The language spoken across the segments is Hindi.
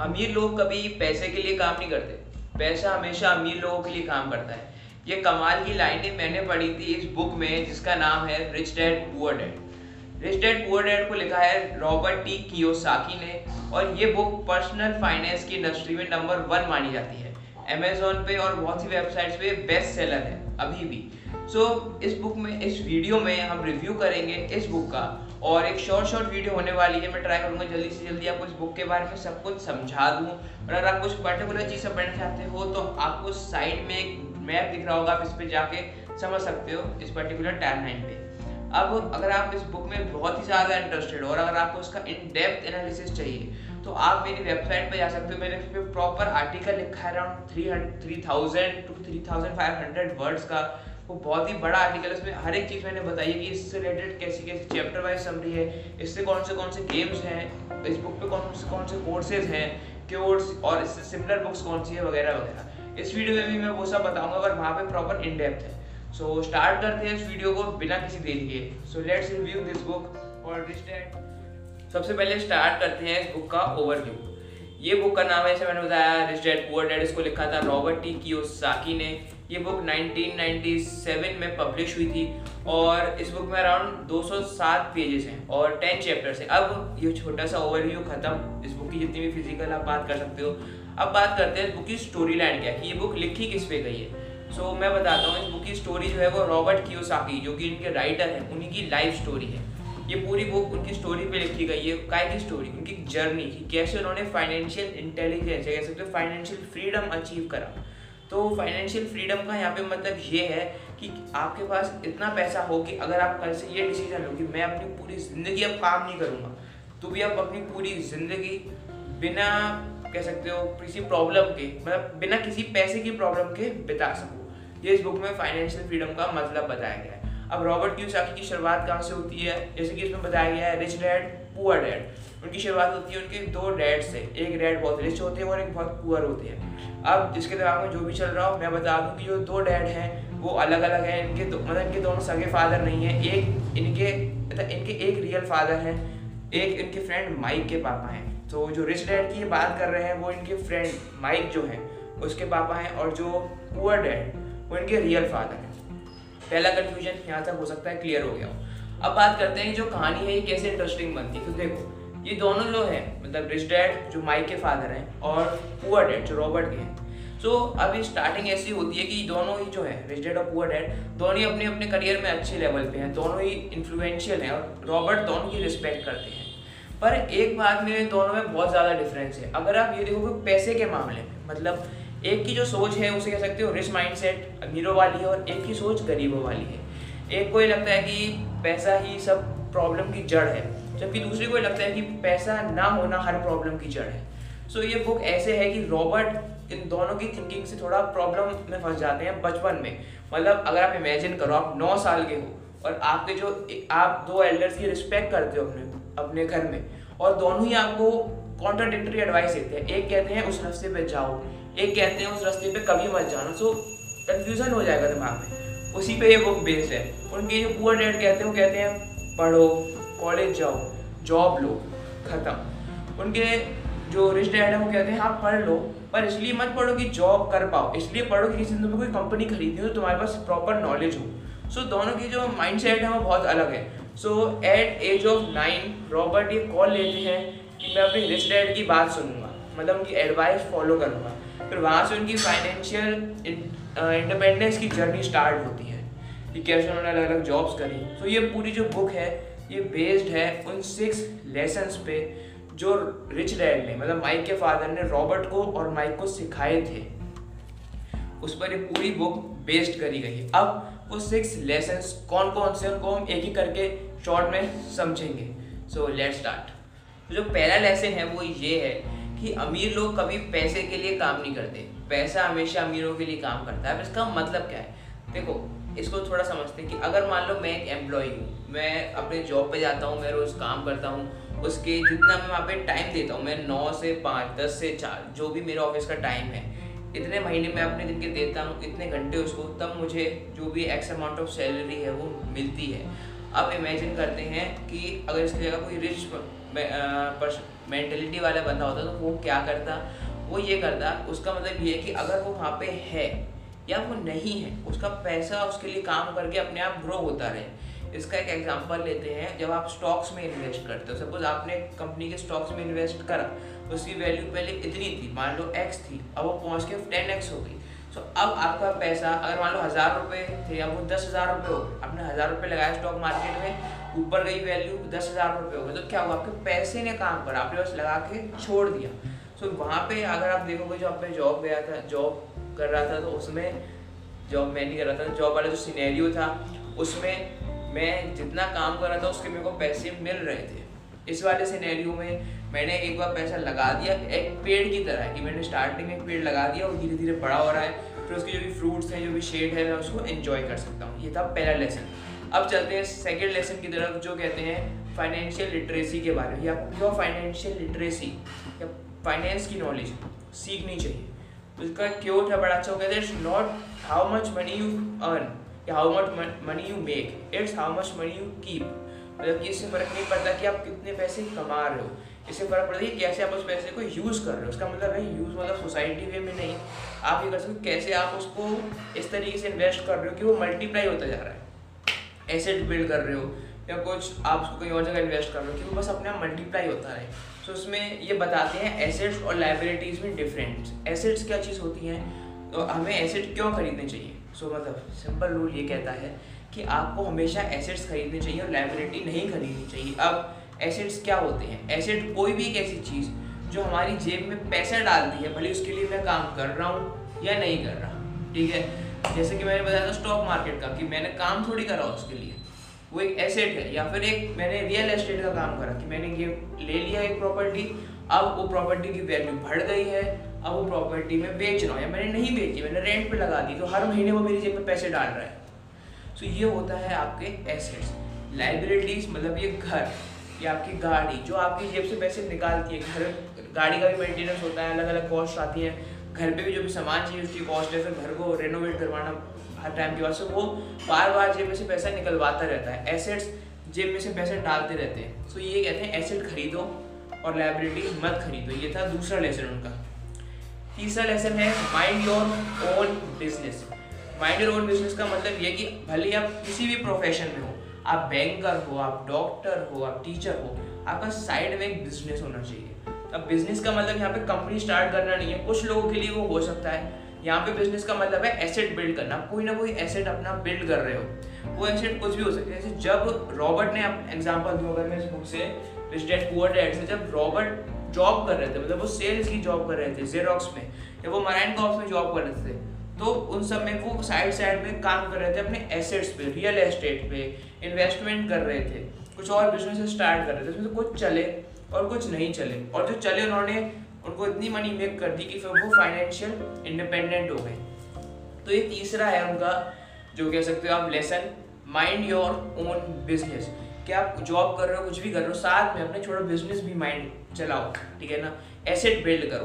अमीर लोग कभी पैसे के लिए काम नहीं करते। पैसा हमेशा अमीर लोगों के लिए काम करता है। ये कमाल की लाइनें मैंने पढ़ी थी इस बुक में, जिसका नाम है rich dad poor dad rich dad poor dad को लिखा है रॉबर्ट टी कियोसाकी ने, और ये बुक पर्सनल फाइनेंस की इंडस्ट्री में नंबर वन मानी जाती है। अमेजोन पे और बहुत सी वेबसाइट्स पे बेस्ट सेलर है, अभी भी। सो so, इस बुक में इस वीडियो में हम रिव्यू करेंगे इस बुक का। और एक शॉर्ट शॉर्ट वीडियो होने वाली है मैं ट्राई करूँगा जल्दी से जल्दी आपको इस बुक के बारे में सब कुछ समझा दूँ। और अगर आप कुछ पर्टिकुलर चीज़ से पढ़ना चाहते हो तो आपको साइड में एक मैप दिख रहा होगा आप इस पर जाके समझ सकते हो इस पर्टिकुलर टाइम लाइन पे। अब अगर आप इस बुक में बहुत ही ज़्यादा इंटरेस्टेड हो और अगर आपको उसका इन डेप्थ एनालिसिस चाहिए तो आप मेरी वेबसाइट पे जा सकते हो। पे प्रॉपर आर्टिकल लिखा है around three three thousand two three thousand five hundred words का। वो बहुत ही बड़ा आर्टिकल है उसमें हर एक चीज़ मैंने बताई है कि इससे रिलेटेड कैसी कैसी चैप्टर वाइज समरी है इससे कौन से कौन से गेम्स हैं इस बुक पे कौन से कौन से कोर्सेज हैं कोर्स और इससे सिमिलर बुक्स कौन सी है वगैरह वगैरह। इस वीडियो में भी मैं वो सब बताऊँगा और वहाँ पे प्रॉपर इन डेप्थ है। सो so, स्टार्ट करते हैं इस वीडियो को बिना किसी देरी के। So let's review this book और सबसे पहले स्टार्ट करते हैं इस बुक का ओवरव्यू ये बुक का नाम है जैसे मैंने बताया रिच डैड पुअर डैड इसको लिखा था रॉबर्ट टी कियोसाकी ने। ये बुक 1997 में पब्लिश हुई थी और इस बुक में अराउंड 207 पेजेस हैं और 10 चैप्टर्स हैं। अब ये छोटा सा ओवरव्यू खत्म। इस बुक की जितनी भी फ़िज़िकल आप बात कर सकते हो। अब बात करते हैं इस बुक की स्टोरी लाइन क्या है ये बुक लिखी किस पे गई है। सो so, मैं बताता हूँ इस बुक की स्टोरी जो है वो रॉबर्ट कियोसाकी जो कि इनके राइटर हैं उन्हीं की लाइफ स्टोरी है। ये पूरी बुक उनकी स्टोरी पे लिखी गई है। काय की स्टोरी उनकी जर्नी की कैसे उन्होंने फाइनेंशियल इंटेलिजेंस या कह सकते फाइनेंशियल फ्रीडम अचीव करा। तो फाइनेंशियल फ्रीडम का यहाँ पे मतलब ये है कि आपके पास इतना पैसा हो कि अगर आप कल से ये डिसीज़न लो कि मैं अपनी पूरी ज़िंदगी अब काम नहीं करूँगा तो भी आप अपनी पूरी ज़िंदगी बिना कह सकते हो, किसी प्रॉब्लम के मतलब बिना किसी पैसे की प्रॉब्लम के बिता सको। ये इस बुक में फाइनेंशियल फ्रीडम का मतलब बताया गया है। अब रॉबर्ट क्यूसाकी की शुरुआत कहाँ से होती है? जैसे कि इसमें बताया गया है रिच डैड पुअर डैड उनकी शुरुआत होती है उनके दो डैड से। एक डैड बहुत रिच होते हैं और एक बहुत पुअर होते हैं। अब जिसके दिमाग में जो भी चल रहा हो, मैं बता दूँ कि जो दो डैड हैं, वो अलग अलग हैं। इनके दो मतलब इनके दोनों सगे फादर नहीं हैं। एक इनके मतलब इनके एक रियल फादर हैं। एक इनके फ्रेंड माइक के पापा हैं। तो जो रिच डैड की बात कर रहे हैं, वो इनके फ्रेंड माइक जो हैं, उसके पापा हैं और जो पुअर डैड वो इनके रियल फादर हैं। पहला कन्फ्यूज़न यहाँ तक हो सकता है क्लियर हो गया हो। अब बात करते हैं जो कहानी है, ये कैसे इंटरेस्टिंग बनती है? तो देखो ये दोनों जो हैं मतलब रिच डैड जो माइक के फादर हैं और पुअर डैड जो रॉबर्ट के हैं। सो so, अभी स्टार्टिंग ऐसी होती है कि दोनों ही जो है रिच डैड और पुअर डैड दोनों ही अपने अपने करियर में अच्छे लेवल पे हैं दोनों ही इन्फ्लुएंशियल हैं और रॉबर्ट दोनों की रिस्पेक्ट करते हैं। पर एक बात में दोनों में बहुत ज़्यादा डिफरेंस है। अगर आप ये देखोगे पैसे के मामले में मतलब एक की जो सोच है उसे कह सकते हो रिच माइंड सेट अमीरों वाली है और एक की सोच गरीबों वाली है। एक को ये लगता है कि पैसा ही सब प्रॉब्लम की जड़ है। जबकि दूसरे को लगता है कि पैसा ना होना हर प्रॉब्लम की जड़ है। सो so, ये बुक ऐसे है कि रॉबर्ट इन दोनों की थिंकिंग से थोड़ा प्रॉब्लम में फंस जाते हैं बचपन में। मतलब अगर आप इमेजिन करो आप नौ साल के हो और आपके जो आप दो एल्डर्स की रिस्पेक्ट करते हो अपने अपने घर में और दोनों ही आपको कॉन्ट्राडिक्टरी एडवाइस देते हैं। एक कहते हैं उस रास्ते पे जाओ। एक कहते हैं उस रास्ते पे कभी मत जाना। सो कन्फ्यूज़न हो जाएगा दिमाग में। उसी पे ये बुक बेस्ड है। उनके जो पुअर डैड कहते हैं वो कहते हैं पढ़ो कॉलेज जाओ जॉब लो ख़त्म। उनके जो रिच डैड है वो कहते हैं हाँ पढ़ लो पर इसलिए मत पढ़ो कि जॉब कर पाओ। इसलिए पढ़ो कि किसी दिन तुम्हें कोई कंपनी खरीदनी हो तो तुम्हारे पास प्रॉपर नॉलेज हो। सो so, दोनों की जो माइंड सेट है वो बहुत अलग है। So at age of nine Robert ये कॉल लेते हैं कि मैं अपने रिच डैड की बात सुनूँगा। मतलब उनकी एडवाइस फॉलो करूँगा। फिर वहाँ से उनकी फाइनेंशियल इंडिपेंडेंस की जर्नी स्टार्ट होती है। कि कैसे उन्होंने अलग अलग जॉब्स करी। तो ये पूरी जो बुक है ये बेस्ड है उन सिक्स लेसन्स पे जो रिच डैड ने मतलब माइक के फादर ने रॉबर्ट को और माइक को सिखाए थे। उस पर ये पूरी बुक बेस्ड करी गई अब वो सिक्स लेसन्स कौन कौन से उनको हम एक ही करके शॉर्ट में समझेंगे। सो लेट स्टार्ट जो पहला लेसन है वो ये है कि अमीर लोग कभी पैसे के लिए काम नहीं करते। पैसा हमेशा अमीरों के लिए काम करता है। अब इसका मतलब क्या है? देखो, इसको थोड़ा समझते हैं कि अगर मान लो मैं एक एम्प्लॉय हूँ मैं अपने जॉब पे जाता हूँ, मैं रोज़ काम करता हूँ, उसके जितना मैं वहाँ पे टाइम देता हूँ, मैं नौ से पाँच, दस से चार, जो भी मेरे ऑफ़िस का टाइम है, इतने महीने में अपने दिन के देता हूँ, इतने घंटे उसको, तब मुझे जो भी एक्स अमाउंट ऑफ़ सैलरी है, वो मिलती है। अब इमेजिन करते हैं कि अगर इसकी जगह कोई रिच मेंटेलिटी वाला बंदा होता तो वो क्या करता? वो ये करता, उसका मतलब ये है कि अगर वो वहाँ पे है, या वो नहीं है, उसका पैसा उसके लिए काम करके अपने आप ग्रो होता रहे इसका एक एग्जांपल लेते हैं, जब आप स्टॉक्स में इन्वेस्ट करते हो। सपोज़ आपने कंपनी के स्टॉक्स में इन्वेस्ट करा उसकी वैल्यू पहले इतनी थी, मान लो एक्स थी, अब वो पहुँच के टेन एक्स हो गई। सो अब आपका पैसा, अगर मान लो हज़ार रुपये थे, अब वो दस हज़ार रुपये हो गए। आपने हज़ार रुपये लगाया स्टॉक मार्केट में, ऊपर गई वैल्यू दस हज़ार रुपये हो गए। तो क्या हुआ? आपके पैसे ने काम करा, आपने बस लगा के छोड़ दिया। सो वहाँ पे अगर आप देखोगे, जो आपने जॉब गया था जॉब कर रहा था तो उसमें जॉब मैं नहीं कर रहा था जॉब वाला जो सीनेरियो था, उसमें मैं जितना काम कर रहा था, उसके मेरे को पैसे मिल रहे थे। इस वाले सिनेरियो में मैंने एक बार पैसा लगा दिया, एक पेड़ की तरह कि मैंने स्टार्टिंग में एक पेड़ लगा दिया और धीरे धीरे बड़ा हो रहा है। फिर उसके जो भी फ्रूट्स हैं, जो भी शेड है, मैं उसको एंजॉय कर सकता हूँ। ये था पहला लेसन अब चलते हैं सेकेंड लेसन की तरफ़, जो कहते हैं फाइनेंशियल लिटरेसी के बारे में। या प्योर फाइनेंशियल लिटरेसी या फाइनेंस की नॉलेज सीखनी चाहिए। उसका इसका था बड़ा अच्छा हैं it's not how much money you earn या how much money you make it's how much money you keep मतलब कि इससे फ़र्क नहीं पड़ता कि आप कितने पैसे कमा रहे हो। इससे फ़र्क पड़ता है कि कैसे आप उस पैसे को यूज़ कर रहे हो। उसका मतलब है यूज़ मतलब सोसाइटी वे में नहीं। आप ये कर सकते कैसे आप उसको इस तरीके से इन्वेस्ट कर रहे हो कि वो मल्टीप्लाई होता जा रहा है। एसेट बिल्ड कर रहे हो या कुछ आप उसको कहीं और जगह इन्वेस्ट कर रहे हो कि वो बस अपने आप मल्टीप्लाई होता रहे। तो उसमें ये बताते हैं एसेट्स और लाइबिलिटीज़ में डिफरेंट एसेट्स क्या चीज़ होती हैं? तो हमें एसेट क्यों खरीदने चाहिए? सो मतलब सिंपल रूल ये कहता है कि आपको हमेशा एसेट्स खरीदने चाहिए और लाइबिलिटी नहीं खरीदनी चाहिए। अब एसेट्स क्या होते हैं? एसेट कोई भी एक ऐसी चीज़ जो हमारी जेब में पैसा डालती है, भले उसके लिए मैं काम कर रहा हूँ या नहीं कर रहा। ठीक है? जैसे कि मैंने बताया था स्टॉक मार्केट का कि मैंने काम थोड़ी करा उसके लिए। वो एक एसेट है या फिर एक मैंने रियल एस्टेट का काम करा कि मैंने ये ले लिया एक प्रॉपर्टी अब वो प्रॉपर्टी की वैल्यू बढ़ गई है। अब वो प्रॉपर्टी में बेच रहा हूँ, या मैंने नहीं बेची, मैंने रेंट पे लगा दी तो हर महीने वो मेरी जेब में पैसे डाल रहा है। तो ये होता है आपके एसेट्स लाइबिलिटीज मतलब ये घर, या आपकी गाड़ी, जो आपकी जेब से पैसे निकालती है, घर, गाड़ी का भी मेंटेनेंस होता है अलग अलग कॉस्ट आती है, घर पे भी जो भी सामान चाहिए उसकी कॉस्ट है फिर घर को रेनोवेट करवाना हर टाइम के बाद से वो बार बार जेब में से पैसा निकलवाता रहता है एसेट्स जेब में से पैसे डालते रहते हैं। सो ये कहते हैं एसेट खरीदो और लाइबिलिटी मत खरीदो, ये था दूसरा लेसन उनका। तीसरा लेसन है mind your own business mind your own business का मतलब ये कि भले आप किसी भी प्रोफेशन में हो, आप बैंकर हो, आप डॉक्टर हो, आप टीचर हो, आपका साइड में एक बिज़नेस होना चाहिए। अब बिज़नेस का मतलब यहाँ पे कंपनी स्टार्ट करना नहीं है, कुछ लोगों के लिए वो हो सकता है। यहाँ पे बिज़नेस का मतलब है एसेट बिल्ड करना। कोई ना कोई एसेट अपना बिल्ड कर रहे हो। वो एसेट कुछ भी हो सकता है। जैसे जब रॉबर्ट ने एग्ज़ाम्पल दूँ अगर मैं इस बुक से रिच पुअर से, जब रॉबर्ट जॉब कर रहे थे मतलब वो सेल्स की जॉब कर रहे थे जेरोक्स में, या वो मराइन कॉप्स में जॉब कर रहे थे तो उन सब में वो साइड साइड में काम कर रहे थे अपने एसेट्स पे रियल एस्टेट पे इन्वेस्टमेंट कर रहे थे, कुछ और बिज़नेस स्टार्ट कर रहे थे, उसमें से कुछ चले और कुछ नहीं चले, और जो चले उन्होंने, उनको इतनी मनी मेक कर दी कि फिर वो फाइनेंशियल इंडिपेंडेंट हो गए। तो ये तीसरा है उनका, जो कह सकते हो आप lesson mind your own business कि आप जॉब कर रहे हो, कुछ भी कर रहे हो, साथ में अपने छोटा बिज़नेस भी माइंड चलाओ, ठीक है ना? एसेट बिल्ड करो।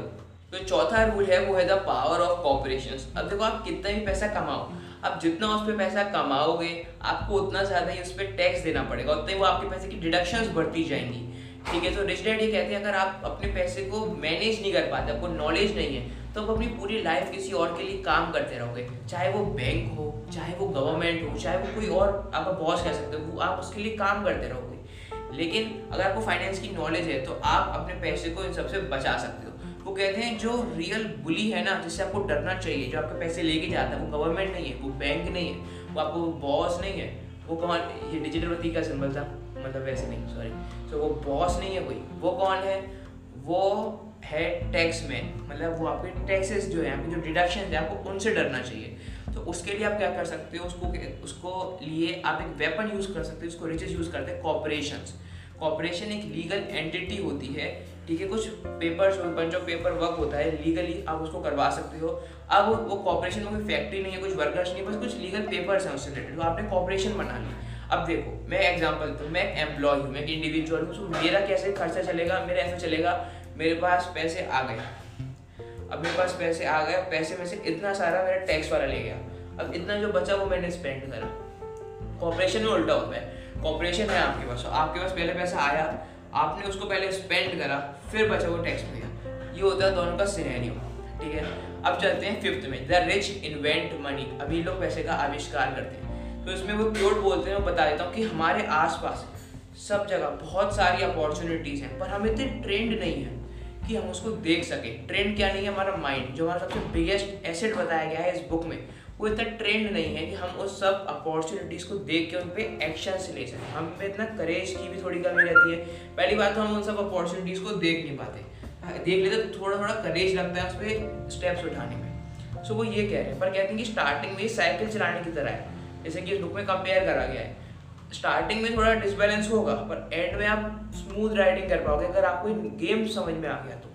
तो चौथा रूल है, वो है द पावर ऑफ़ कॉपरेशन अब देखो आप कितना भी पैसा कमाओ, आप जितना उस पर पैसा कमाओगे, आपको उतना ज़्यादा ही उस पर टैक्स देना पड़ेगा। उतने वो आपके पैसे की डिडक्शंस बढ़ती जाएँगी। ठीक है? तो रिच डैड ये कहते हैं, अगर आप अपने पैसे को मैनेज नहीं कर पाते, आपको नॉलेज नहीं है तो आप अपनी पूरी लाइफ किसी और के लिए काम करते रहोगे। चाहे वो बैंक हो, चाहे वो गवर्नमेंट हो, चाहे वो कोई और आपका बॉस कह सकते हो आप उसके लिए काम करते रहोगे। लेकिन अगर आपको फाइनेंस की नॉलेज है तो आप अपने पैसे को इन सबसे बचा सकते हो। वो कहते हैं, जो रियल बुली है ना, जिससे आपको डरना चाहिए, जो आपके पैसे लेके जाता है, वो गवर्नमेंट नहीं है, वो बैंक नहीं है, वो आपको बॉस नहीं है वो कौन, ये डिजिटल प्रतीक का सिंबल था मतलब वैसे नहीं सॉरी तो वो बॉस नहीं है कोई, वो कौन है? वो है टैक्स में मतलब वो आपके टैक्सेस जो है, आपके जो डिडक्शन है, आपको उनसे डरना चाहिए। तो उसके लिए आप क्या कर सकते हो, उसको उसको लिए आप एक वेपन यूज़ कर सकते हो, उसको रिचेज यूज़ करते हैं कॉपरेशन कॉपरेशन एक लीगल एंटिटी होती है ठीक है, कुछ papers bunch of paper work होता है लीगली आप उसको करवा सकते हो। अब वो कॉपरेशन में कोई फैक्ट्री नहीं है, कुछ वर्कर्स नहीं बस कुछ लीगल पेपर्स हैं उससे रिलेटेड तो आपने कॉपरेशन बना ली अब देखो, मैं एग्ज़ाम्पल तो मैं एम्प्लॉय हूँ, मैं इंडिविजुअल हूँ तो मेरा कैसे खर्चा चलेगा, मेरा ऐसा चलेगा, मेरे पास पैसे आ गए। अब मेरे पास पैसे आ गए, पैसे में से इतना सारा मेरा टैक्स वाला ले गया। अब इतना जो बचा वो मैंने स्पेंड करा। कॉपरेशन में उल्टा होता है। कॉपरेशन है आपके पास आपके पास पहले पैसा आया आपने उसको पहले स्पेंड करा, फिर बचा वो टैक्स दिया ये होता है दोनों का सिनेरियो ठीक है? अब चलते हैं फिफ्थ में द रिच इन्वेंट मनी अभी लोग पैसे का आविष्कार करते हैं। तो इसमें वो क्योट बोलते हैं, वो बता देता हूँ कि हमारे आसपास सब जगह बहुत सारी अपॉर्चुनिटीज़ हैं, पर हम इतने ट्रेंड नहीं है कि हम उसको देख सकें। ट्रेंड क्या नहीं है? हमारा माइंड जो हमारा सबसे बिगेस्ट एसेट बताया गया है इस बुक में वो इतना ट्रेंड नहीं है कि हम उस सब अपॉर्चुनिटीज़ को देख के उन पर एक्शन से ले सकें। हम पे इतना करेज की भी थोड़ी कमी रहती है। पहली बात तो हम उन सब अपॉर्चुनिटीज़ को देख नहीं पाते। देख लेते तो थोड़ा थोड़ा करेज लगता है उस पर स्टेप्स उठाने में। सो वो ये कह रहे हैं। पर कहते हैं कि स्टार्टिंग में साइकिल चलाने की तरह है। जैसे कि इस बुक में कंपेयर करा गया है। स्टार्टिंग में थोड़ा डिसबैलेंस होगा, पर एंड में आप स्मूथ राइडिंग कर पाओगे अगर आपको गेम समझ में आ गया तो।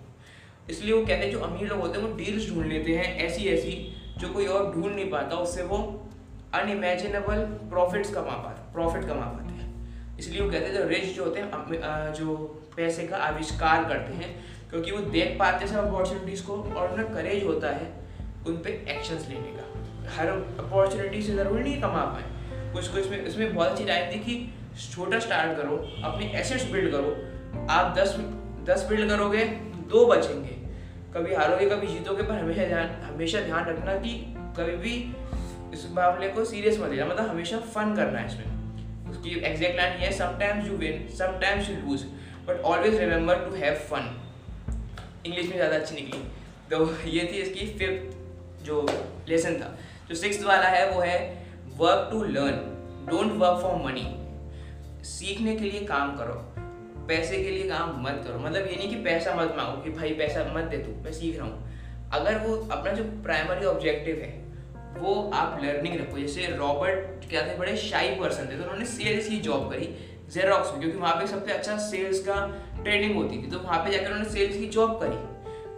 इसलिए वो कहते हैं, जो अमीर लोग होते हैं, वो डील्स ढूंढ लेते हैं ऐसी ऐसी जो कोई और ढूंढ नहीं पाता, उससे वो अनइमेजिनेबल प्रॉफिट्स कमा पाते प्रॉफिट कमा पाते हैं। इसलिए वो कहते हैं, जो रिच जो होते हैं जो पैसे का आविष्कार करते हैं, क्योंकि वो देख पाते हैं सब अपॉर्चुनिटीज़ को और उनमें करेज होता है उन पर एक्शंस लेने का। हर अपॉर्चुनिटी से ज़रूरी नहीं कमा पाए। कुछ कुछ इसमें इसमें बहुत अच्छी टाइम थी कि छोटा स्टार्ट करो, अपने एसेट्स बिल्ड करो, आप दस दस बिल्ड करोगे, दो बचेंगे। कभी हारोगे, कभी जीतोगे, पर हमेशा ध्यान हमेशा ध्यान रखना कि कभी भी इस मामले को सीरियस मत लेना मतलब हमेशा फन करना है इसमें। उसकी एग्जैक्ट लाइन ये sometimes you win sometimes you lose but always remember to have fun English में ज़्यादा अच्छी निकली। तो ये थी इसकी फिफ्थ जो लेसन था। जो सिक्स वाला है, वो है work to learn don't work for money सीखने के लिए काम करो। पैसे के लिए काम मत करो। मतलब ये नहीं कि पैसा मत मांगो कि भाई पैसा मत दे तू, मैं सीख रहा हूँ। अगर वो अपना जो प्राइमरी ऑब्जेक्टिव है, वो आप लर्निंग रखो। जैसे रॉबर्ट क्या थे, बड़े शाई पर्सन थे तो उन्होंने सेल्स की जॉब करी जेरोक्स में, क्योंकि वहाँ पे सबसे अच्छा सेल्स का ट्रेनिंग होती थी। तो वहाँ पे जाकर उन्होंने सेल्स की जॉब करी।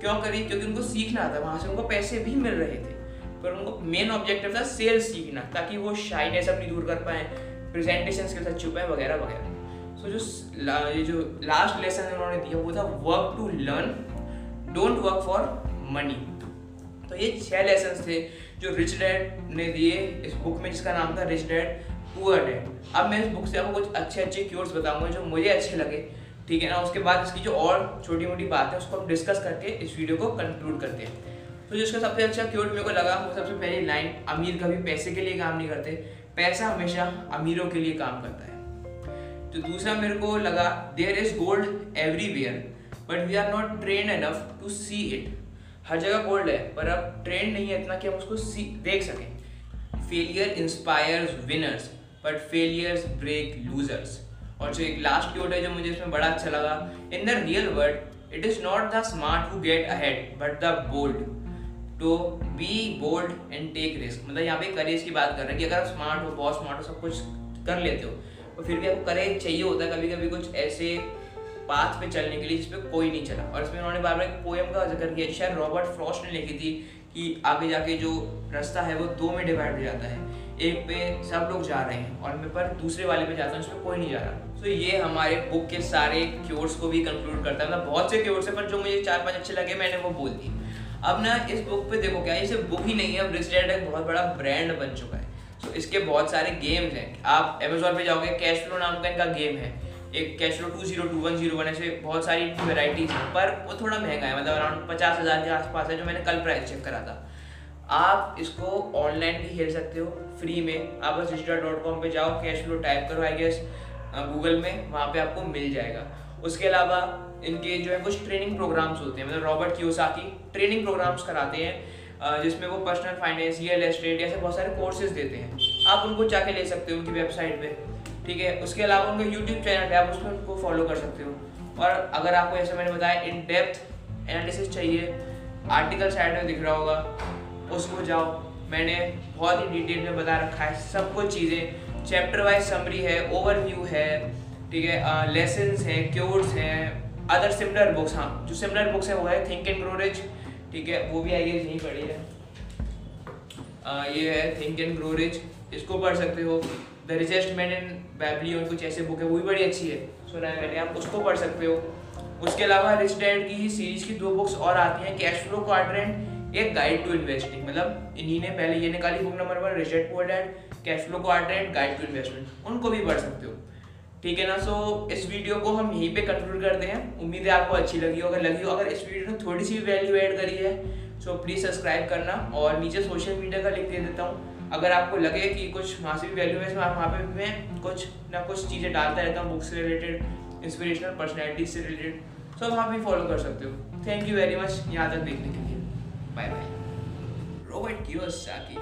क्यों करी? क्योंकि उनको सीखना था, वहाँ से उनको पैसे भी मिल रहे थे। पर उनको मेन ऑब्जेक्टिव था सेल्स सीखना, ताकि वो शाइनेस अपनी दूर कर पाए प्रेजेंटेशन के साथ छुपाए वगैरह वगैरह। सो जो ये जो लास्ट लेसन उन्होंने दिया वो था work to learn don't work for money तो ये छह लेसन थे जो रिच डैड ने दिए इस बुक में जिसका नाम था रिच डैड पुअर डैड अब मैं इस बुक से आपको कुछ अच्छे अच्छे क्योर्स बताऊँगा जो मुझे अच्छे लगे, ठीक है ना? उसके बाद इसकी जो और छोटी मोटी बात है उसको हम डिस्कस करके इस वीडियो को कंक्लूड करते हैं। तो जिसका सबसे अच्छा क्योट मेरे को लगा, वो सबसे पहली लाइन अमीर कभी पैसे के लिए काम नहीं करते, पैसा हमेशा अमीरों के लिए काम करता है। तो दूसरा मेरे को लगा there is gold everywhere but we are not train enough to see it हर जगह गोल्ड है, पर अब ट्रेन नहीं है इतना कि हम उसको सी देख सकें। Failure inspires winners but failures break losers और जो एक लास्ट क्योट है जो मुझे इसमें बड़ा अच्छा लगा in the real world it is not the smart who get ahead but the bold to be bold and take risk मतलब यहाँ पे करेज की बात कर रहे हैं कि अगर आप स्मार्ट हो बहुत स्मार्ट हो, सब कुछ कर लेते हो तो फिर भी आपको करेज चाहिए होता है कभी कभी कुछ ऐसे पाथ पे चलने के लिए जिसपे कोई नहीं चला। और इसमें उन्होंने बार बार एक पोएम का ज़िक्र किया शायद रॉबर्ट फ्रॉस्ट ने लिखी थी कि आगे जाके जो रास्ता है वो दो में डिवाइड हो जाता है। एक पे सब लोग जा रहे हैं और मैं पर दूसरे वाले पे जाता हूँ उसमें कोई नहीं जा रहा। तो ये हमारे बुक के सारे क्योर्स को भी कंक्लूड करता है। मतलब बहुत से क्योर्स है, पर जो मुझे चार पाँच अच्छे लगे, मैंने वो बोल दी अब ना इस बुक पे देखो क्या, ये सिर्फ़ बुक ही नहीं है, अब रिच एक बहुत बड़ा ब्रांड बन चुका है। तो इसके बहुत सारे गेम्स हैं। आप अमेजोन पे जाओगे कैश फ्लो नाम का इनका गेम है। एक cash flow two zero two one zero one ऐसे बहुत सारी वेराइटीज हैं, पर वो थोड़ा महँगा है मतलब अराउंड पचास हज़ार के आसपास है, जो मैंने कल प्राइस चेक करा था। आप इसको ऑनलाइन भी खेल सकते हो फ्री में। आप बस डिजिटल डॉट कॉम पर जाओ कैश फ्लो टाइप करो आई गेस गूगल में, वहाँ पे आपको मिल जाएगा। उसके अलावा इनके जो है, कुछ ट्रेनिंग प्रोग्राम्स होते हैं मतलब रॉबर्ट की ट्रेनिंग प्रोग्राम्स कराते हैं। जिसमें वो पर्सनल फाइनेंस रियल एस्टेट ऐसे बहुत सारे कोर्सेज देते हैं। आप उनको जाके ले सकते हो उनकी वेबसाइट पे, ठीक है? उसके अलावा उनका यूट्यूब चैनल है आप उसमें उनको फॉलो कर सकते हो। और अगर आपको जैसे मैंने बताया इन डेप्थ एनालिसिस चाहिए आर्टिकल साइड में दिख रहा होगा, उसको जाओ। मैंने बहुत ही डिटेल में बता रखा है सब कुछ चीज़ें। चैप्टर वाइज समरी है ओवरव्यू है, ठीक है? लेसन है क्योर्स हैं अदर सिमिलर बुक्स हाँ जो सिमिलर बुक्स है वो है थिंक एंड ग्रोरेज ठीक है वो भी आई गेस नहीं पढ़ी है। आ, ये है थिंक एंड ग्रोरेज इसको पढ़ सकते हो। The richest man in Babylon कुछ ऐसे बुक है वो भी बड़ी अच्छी है। सुना है मैंने आप उसको पढ़ सकते हो। उसके अलावा रिच डैड की ही सीरीज़ की दो बुक्स और आती हैं कैश फ्लो क्वाड्रेंट एक गाइड टू इन्वेस्टिंग मतलब इन्हीं ने पहले ये निकाली book number one rich dad poor dad cash flow quadrant guide to investment उनको भी पढ़ सकते हो। ठीक है ना? सो so, इस वीडियो को हम यहीं पे कंक्लूड करते हैं। उम्मीद है आपको अच्छी लगी हो अगर लगी हो अगर इस वीडियो ने थोड़ी सी वैल्यू ऐड करी है सो प्लीज़ सब्सक्राइब करना। और नीचे सोशल मीडिया का लिंक दे देता हूँ। अगर आपको लगे कि कुछ वहाँ से भी वैल्यू है वहाँ पे भी मैं कुछ ना कुछ चीज़ें डालता रहता हूँ बुक से रिलेटेड इंस्पिरेशनल पर्सनैलिटी से रिलेटेड सो वहाँ भी फॉलो कर सकते हो। थैंक यू वेरी मच यहाँ तक देखने के लिए। Bye by Robert Kiyosaki